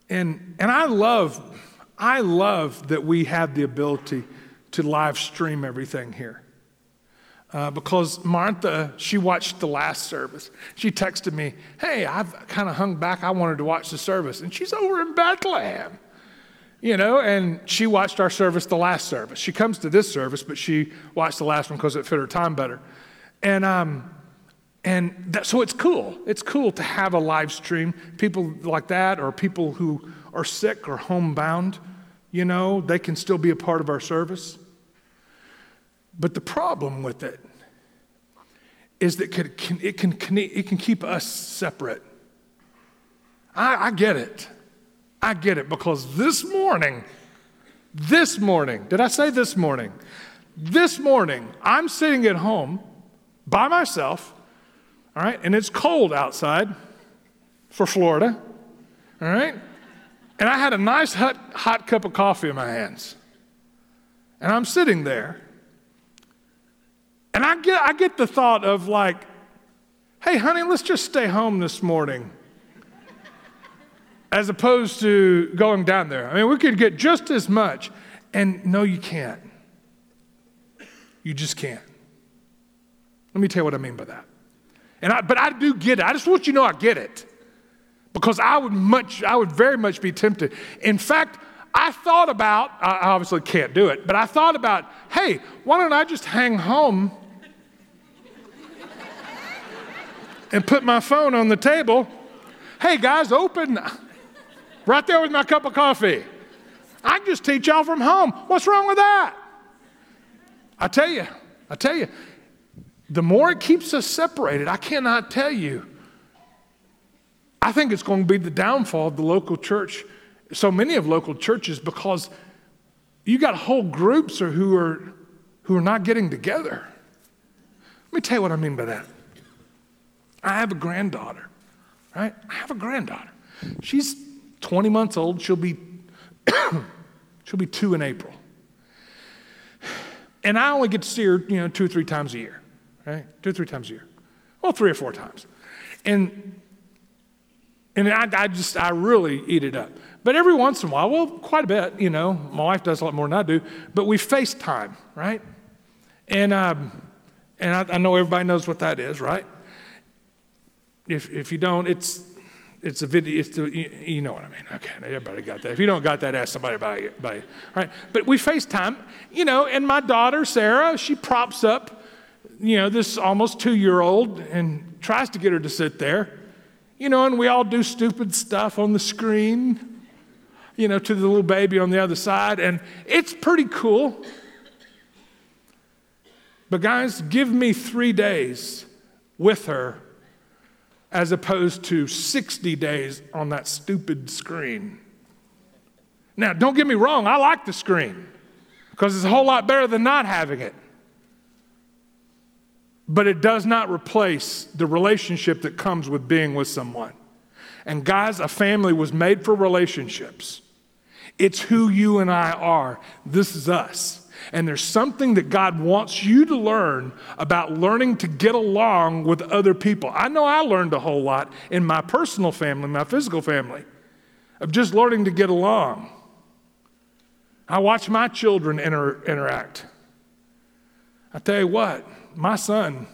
And, and I love, I love that we have the ability to live stream everything here uh, because Martha, she watched the last service. She texted me, Hey, I've kind of hung back. I wanted to watch the service. And she's over in Bethlehem, you know, and she watched our service, the last service. She comes to this service, but she watched the last one because it fit her time better. And, um, and that, so it's cool. It's cool to have a live stream. People like that, or people who are sick or homebound, you know, they can still be a part of our service. But the problem with it is that it can, it can, keep us separate. I, I get it. I get it because this morning, this morning, did I say this morning? This morning, I'm sitting at home by myself, all right, and it's cold outside for Florida, all right? And I had a nice hot, hot cup of coffee in my hands. And I'm sitting there and I get, I get the thought of like, hey, honey, let's just stay home this morning. As opposed to going down there. I mean, we could get just as much. And no, you can't. You just can't. Let me tell you what I mean by that. And I, but I do get it. I just want you to know I get it. Because I would much, I would very much be tempted. In fact, I thought about, I obviously can't do it, but I thought about, hey, why don't I just hang home and put my phone on the table. Hey, guys, open right there with my cup of coffee. I can just teach y'all from home. What's wrong with that? I tell you, I tell you, the more it keeps us separated, I cannot tell you. I think it's going to be the downfall of the local church, so many of local churches, because you got whole groups who are, who are not getting together. Let me tell you what I mean by that. I have a granddaughter, right? I have a granddaughter. She's 20 months old. She'll be, [COUGHS] she'll be two in April. And I only get to see her, you know, two or three times a year, right? Two or three times a year. Well, three or four times. And, and I, I just, I really eat it up. But every once in a while, well, quite a bit, you know, my wife does a lot more than I do, but we FaceTime, right? And, um, and I, I know everybody knows what that is, right? If, if you don't, it's, it's a video, it's the, you, you, know what I mean. Okay, everybody got that. If you don't got that, ask somebody about it. About it right? But we FaceTime, you know, and my daughter, Sarah, she props up, you know, this almost two year old and tries to get her to sit there, you know, and we all do stupid stuff on the screen you know, to the little baby on the other side. And it's pretty cool. But, guys, give me three days with her as opposed to 60 days on that stupid screen. Now, don't get me wrong, I like the screen because it's a whole lot better than not having it. But it does not replace the relationship that comes with being with someone. And guys, a family was made for relationships. It's who you and I are. This is us. And there's something that God wants you to learn about learning to get along with other people. I know I learned a whole lot in my personal family, my physical family, of just learning to get along. I watch my children inter- interact. I tell you what, my son,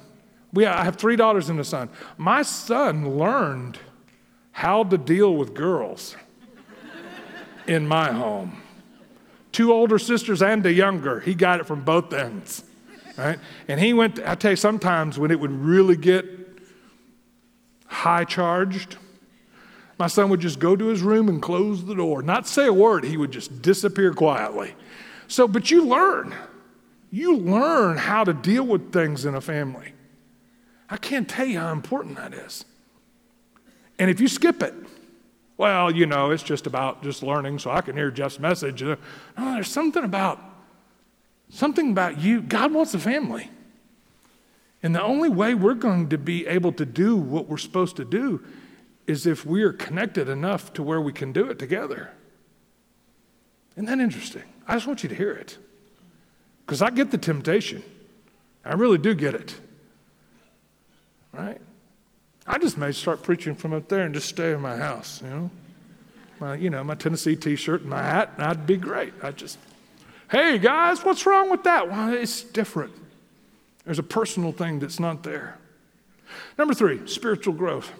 we, I have three daughters and a son. My son learned how to deal with girls in my home. Two older sisters and a younger. He got it from both ends. Right? And he went, I tell you, sometimes when it would really get high charged, my son would just go to his room and close the door, not say a word. He would just disappear quietly. So, but you learn. You learn how to deal with things in a family. I can't tell you how important that is. And if you skip it, well, you know, it's just about just learning so I can hear Jeff's message. Uh, no, there's something about something about you. God wants a family. And the only way we're going to be able to do what we're supposed to do is if we are connected enough to where we can do it together. Isn't that interesting? I just want you to hear it. Because I get the temptation. I really do get it. Right? I just may start preaching from up there and just stay in my house, you know. My, you know, my Tennessee t-shirt and my hat, and I'd be great. I just, hey guys, what's wrong with that? Well, it's different. There's a personal thing that's not there. Number three, spiritual growth.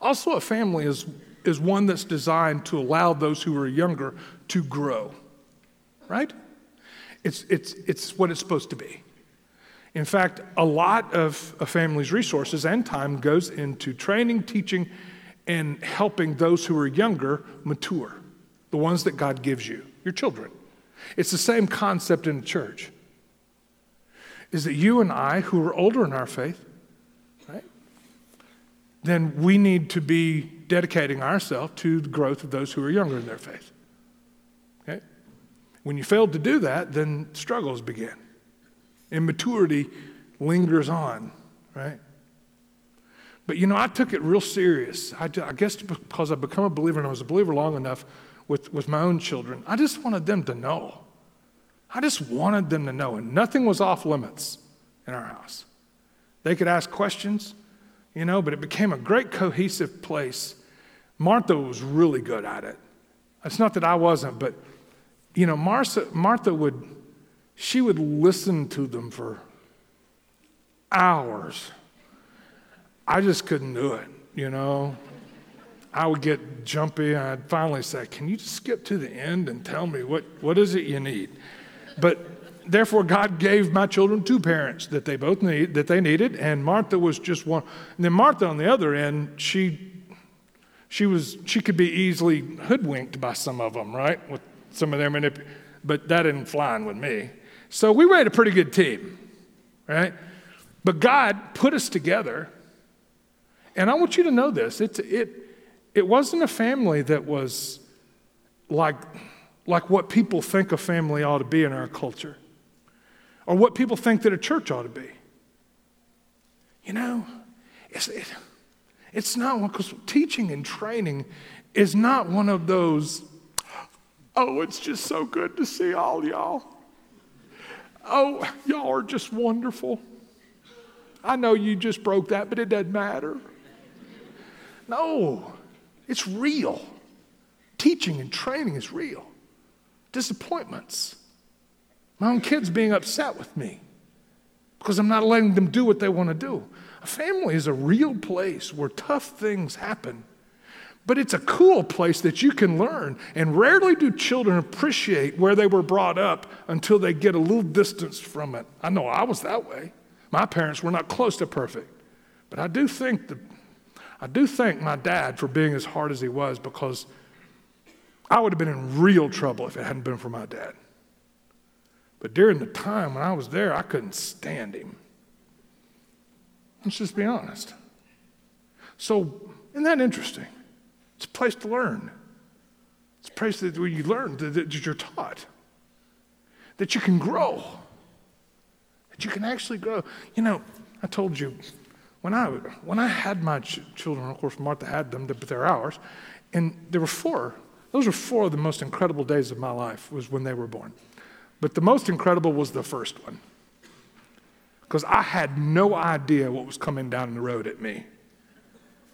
Also, a family is, is one that's designed to allow those who are younger to grow, right? It's, it's, it's what it's supposed to be. In fact, a lot of a family's resources and time goes into training, teaching, and helping those who are younger mature, the ones that God gives you, your children. It's the same concept in the church. Is that you and I, who are older in our faith, right, then we need to be dedicating ourselves to the growth of those who are younger in their faith. When you fail to do that, then struggles begin. Immaturity lingers on, right? But you know, I took it real serious. I, I guess because I've become a believer and I was a believer long enough with, with my own children, I just wanted them to know. I just wanted them to know. And nothing was off limits in our house. They could ask questions, you know, but it became a great cohesive place. Martha was really good at it. It's not that I wasn't, but, you know, Martha, Martha would she would listen to them for hours. I just couldn't do it, you know. I would get jumpy and I'd finally say, Can you just skip to the end and tell me what, what is it you need? But therefore God gave my children two parents that they both need that they needed, and Martha was just one. And then Martha on the other end, she she was she could be easily hoodwinked by some of them, right? With some of their manip- but that didn't fly in with me. So we made a pretty good team, right? But God put us together. And I want you to know this. It's, it, it wasn't a family that was like, like what people think a family ought to be in our culture or what people think that a church ought to be. You know, it's, it, it's not because teaching and training is not one of those, oh, it's just so good to see all y'all. Oh, y'all are just wonderful. I know you just broke that, but it doesn't matter. No, it's real. Teaching and training is real. Disappointments. My own kids being upset with me because I'm not letting them do what they want to do. A family is a real place where tough things happen, but it's a cool place that you can learn. And rarely do children appreciate where they were brought up until they get a little distance from it. I know I was that way. My parents were not close to perfect, but I do think that I do thank my dad for being as hard as he was because I would have been in real trouble if it hadn't been for my dad. But during the time when I was there, I couldn't stand him. Let's just be honest. So, isn't that interesting? It's a place to learn. It's a place that, where you learn, that, that you're taught, that you can grow, that you can actually grow. You know, I told you, when I, when I had my ch- children, of course, Martha had them, but they're ours, and there were four. Those were four of the most incredible days of my life, was when they were born. But the most incredible was the first one. Because I had no idea what was coming down the road at me.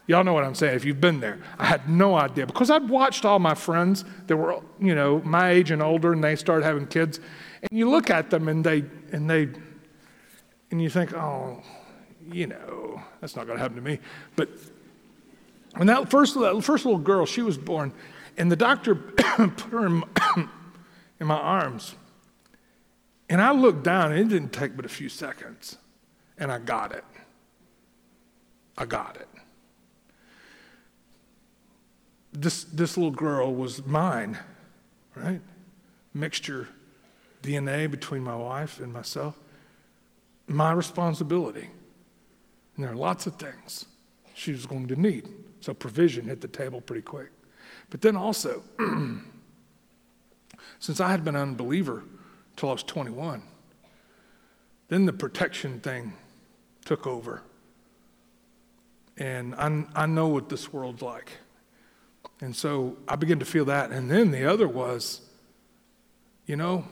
Y'all know what I'm saying if you've been there. I had no idea because I'd watched all my friends that were, you know, my age and older and they started having kids. And you look at them and they and they and you think, "Oh, you know, that's not going to happen to me." But when that first that first little girl, she was born and the doctor [COUGHS] put her in, [COUGHS] in my arms. And I looked down, and it didn't take but a few seconds, and I got it. I got it. This, this little girl was mine, right? Mixture DNA between my wife and myself. My responsibility. And there are lots of things she was going to need. So provision hit the table pretty quick. But then also, [CLEARS THROAT] since I had been an unbeliever, until I was 21. Then the protection thing took over. And I, I know what this world's like. And so I began to feel that. And then the other was, you know,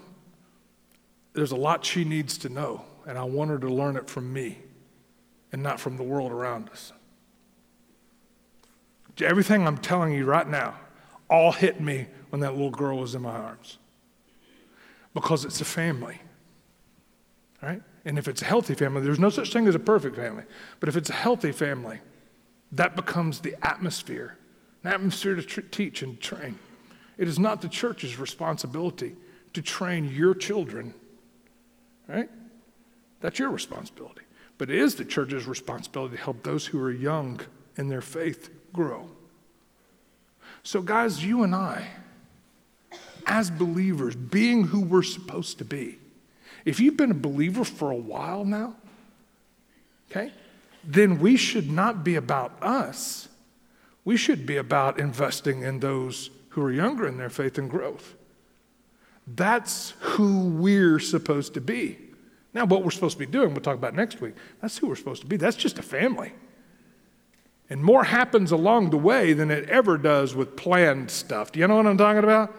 there's a lot she needs to know, and I want her to learn it from me and not from the world around us. Everything I'm telling you right now all hit me when that little girl was in my arms because it's a family. Right? And if it's a healthy family, there's no such thing as a perfect family. But if it's a healthy family, that becomes the atmosphere, an atmosphere to tr- teach and train. It is not the church's responsibility to train your children, right? That's your responsibility. But it is the church's responsibility to help those who are young in their faith grow. So, guys, you and I, as believers, being who we're supposed to be. If you've been a believer for a while now, okay, then we should not be about us. We should be about investing in those who are younger in their faith and growth. That's who we're supposed to be. Now, what we're supposed to be doing, we'll talk about next week, that's who we're supposed to be. That's just a family. And more happens along the way than it ever does with planned stuff. Do you know what I'm talking about?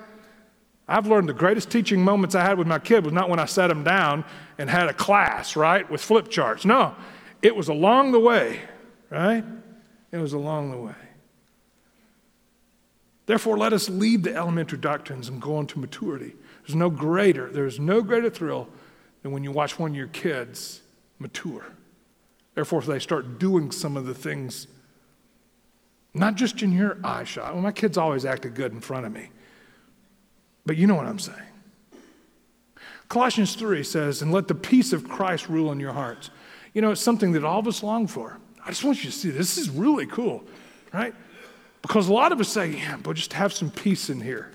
I've learned the greatest teaching moments I had with my kid was not when I sat him down and had a class, right, with flip charts. No, it was along the way, right? It was along the way. Therefore, let us leave the elementary doctrines and go on to maturity. There's no greater, there's no greater thrill than when you watch one of your kids mature. Therefore, they start doing some of the things, not just in your eye shot. Well, my kids always acted good in front of me. But you know what I'm saying. Colossians 3 says, And let the peace of Christ rule in your hearts. You know, it's something that all of us long for. I just want you to see this is really cool, right? Because a lot of us say, Yeah, but just have some peace in here.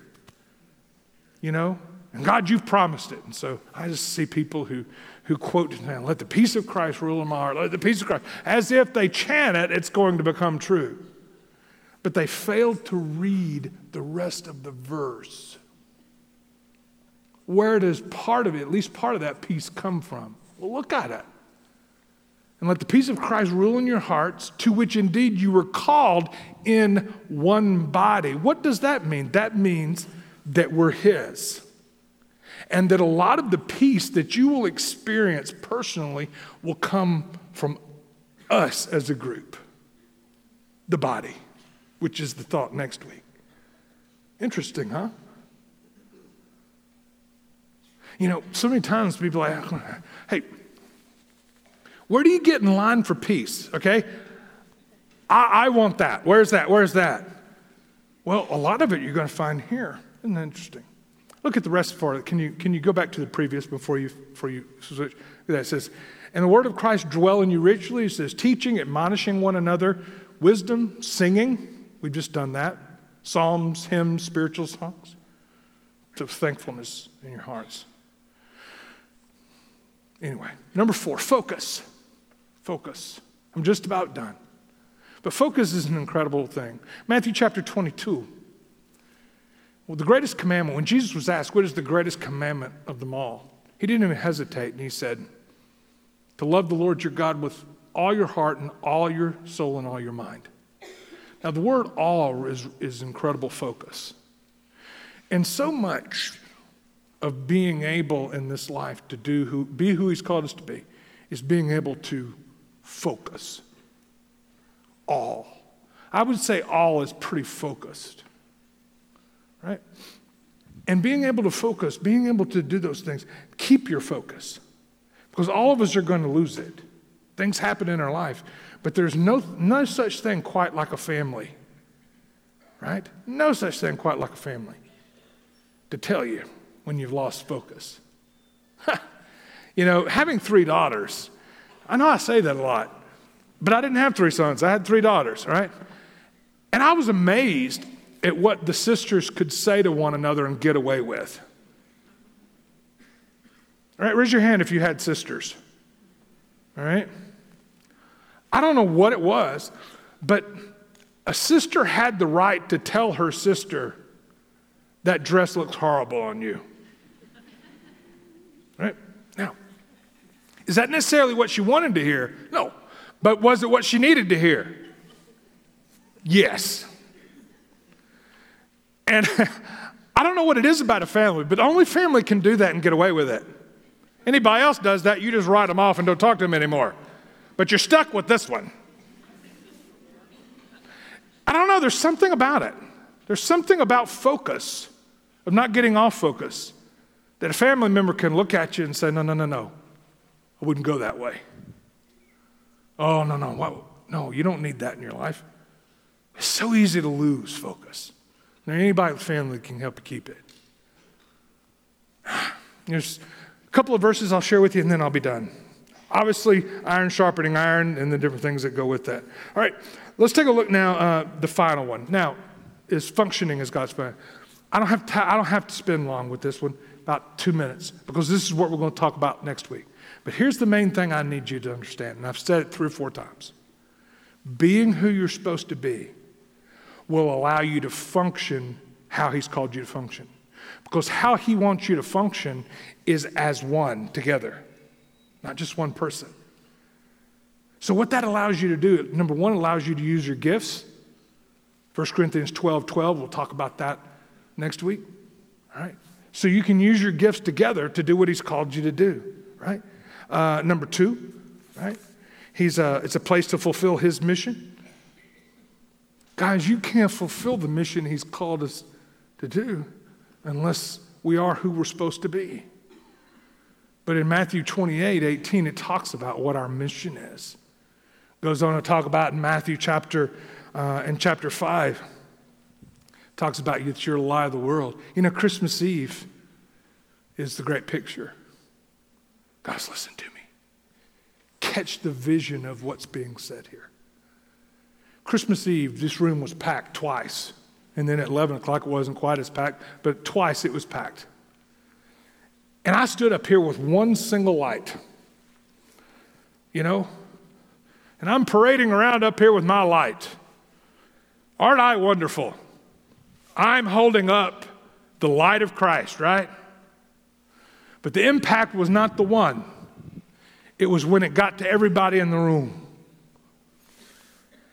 You know? And God, you've promised it. And so I just see people who, who quote, let the peace of Christ rule in my heart, let the peace of Christ, as if they chant it, it's going to become true. But they failed to read the rest of the verse. where does part of it, at least part of that peace, come from? Well, look at it. And let the peace of Christ rule in your hearts, to which indeed you were called in one body. What does that mean? That means that we're His. And that a lot of the peace that you will experience personally will come from us as a group, the body, which is the thought next week. Interesting, huh? You know, so many times people are like, [LAUGHS] hey, where do you get in line for peace? Okay? I, I want that. Where's that? Where's that? Well, a lot of it you're going to find here. Isn't that interesting? Look at the rest of it. Can you, can you go back to the previous before you, before you switch? That says, and the word of Christ dwell in you richly. It says, teaching, admonishing one another, wisdom, singing. We've just done that. Psalms, hymns, spiritual songs. To thankfulness in your hearts. Anyway, number four, focus. Focus. I'm just about done. But focus is an incredible thing. Matthew chapter 22. Well, the greatest commandment, when Jesus was asked, What is the greatest commandment of them all? He didn't even hesitate, and he said, To love the Lord your God with all your heart and all your soul and all your mind. Now, the word all is, is incredible focus. And so much of being able in this life to do who, be who He's called us to be is being able to focus. All. I would say all is pretty focused, right? And being able to focus, being able to do those things, keep your focus. Because all of us are going to lose it. Things happen in our life, but there's no, no such thing quite like a family, right? No such thing quite like a family to tell you when you've lost focus. [LAUGHS] you know, having three daughters, I know I say that a lot, but I didn't have three sons. I had three daughters, right? And I was amazed at what the sisters could say to one another and get away with. All right, raise your hand if you had sisters. All right? I don't know what it was, but a sister had the right to tell her sister, that dress looks horrible on you. Right? Now, is that necessarily what she wanted to hear? No. But was it what she needed to hear? Yes. And [LAUGHS] I don't know what it is about a family, but only family can do that and get away with it. Anybody else does that, you just write them off and don't talk to them anymore. But you're stuck with this one. I don't know, there's something about it. There's something about focus, of not getting off focus. That a family member can look at you and say, No, no, no, no, I wouldn't go that way. Oh, no, no, what? no, you don't need that in your life. It's so easy to lose focus. And anybody with family can help you keep it. There's a couple of verses I'll share with you and then I'll be done. Obviously, iron sharpening iron and the different things that go with that. All right, let's take a look now, uh, the final one. Now, is functioning as God's plan. I don't, have I don't have to spend long with this one about two minutes because this is what we're going to talk about next week. But here's the main thing I need you to understand, and I've said it three or four times. Being who you're supposed to be will allow you to function how He's called you to function. Because how He wants you to function is as one together, not just one person. So, what that allows you to do, number one, allows you to use your gifts. 1 Corinthians 12 12, we'll talk about that next week. All right? So you can use your gifts together to do what he's called you to do, right? Uh, number two, right? He's a, it's a place to fulfill his mission. Guys, you can't fulfill the mission he's called us to do unless we are who we're supposed to be. But in Matthew 28 18, it talks about what our mission is. Goes on to talk about in Matthew chapter, uh, in chapter 5 talks about it's your lie of the world. You know, Christmas Eve is the great picture. Guys, listen to me. Catch the vision of what's being said here. Christmas Eve, this room was packed twice. And then at 11 o'clock, it wasn't quite as packed, but twice it was packed. And I stood up here with one single light, you know, and I'm parading around up here with my light. Aren't I wonderful? I'm holding up the light of Christ, right? But the impact was not the one, it was when it got to everybody in the room.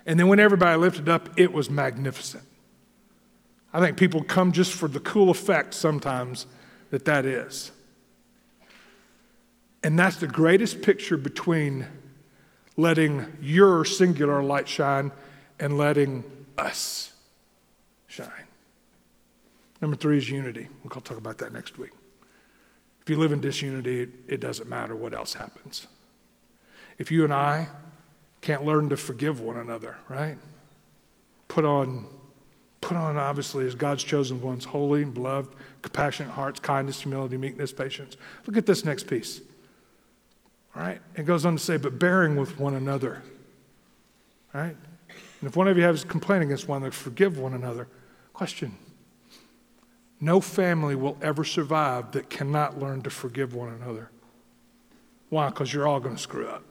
And then when everybody lifted up, it was magnificent. I think people come just for the cool effect sometimes that that is. And that's the greatest picture between letting your singular light shine and letting us shine. Number three is unity. We'll talk about that next week. If you live in disunity, it doesn't matter what else happens. If you and I can't learn to forgive one another, right? Put on, put on obviously as God's chosen ones, holy and beloved, compassionate hearts, kindness, humility, meekness, patience. Look at this next piece. All right? It goes on to say, but bearing with one another. Right? And if one of you has a complaint against one another, forgive one another. Question. No family will ever survive that cannot learn to forgive one another. Why? Because you're all going to screw up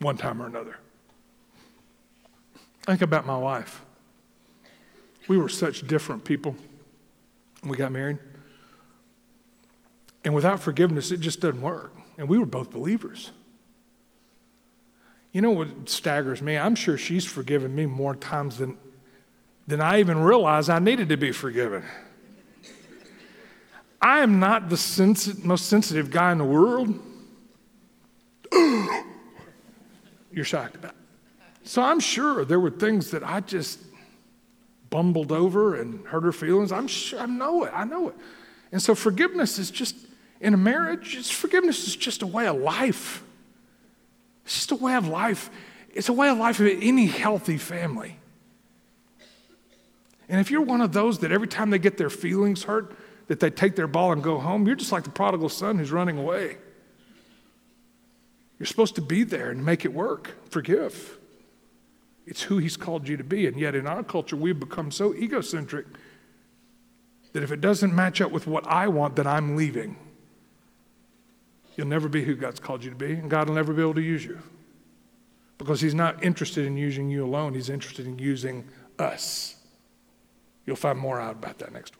one time or another. Think about my wife. We were such different people when we got married. And without forgiveness, it just doesn't work. And we were both believers. You know what staggers me? I'm sure she's forgiven me more times than, than I even realized I needed to be forgiven. I am not the most sensitive guy in the world. [GASPS] You're shocked about. It. So I'm sure there were things that I just bumbled over and hurt her feelings. I'm sure I know it. I know it. And so forgiveness is just in a marriage, forgiveness is just a way of life. It's just a way of life. It's a way of life of any healthy family. And if you're one of those that every time they get their feelings hurt, that they take their ball and go home, you're just like the prodigal son who's running away. You're supposed to be there and make it work. Forgive. It's who he's called you to be. And yet, in our culture, we've become so egocentric that if it doesn't match up with what I want, then I'm leaving. You'll never be who God's called you to be, and God will never be able to use you. Because He's not interested in using you alone, He's interested in using us. You'll find more out about that next week.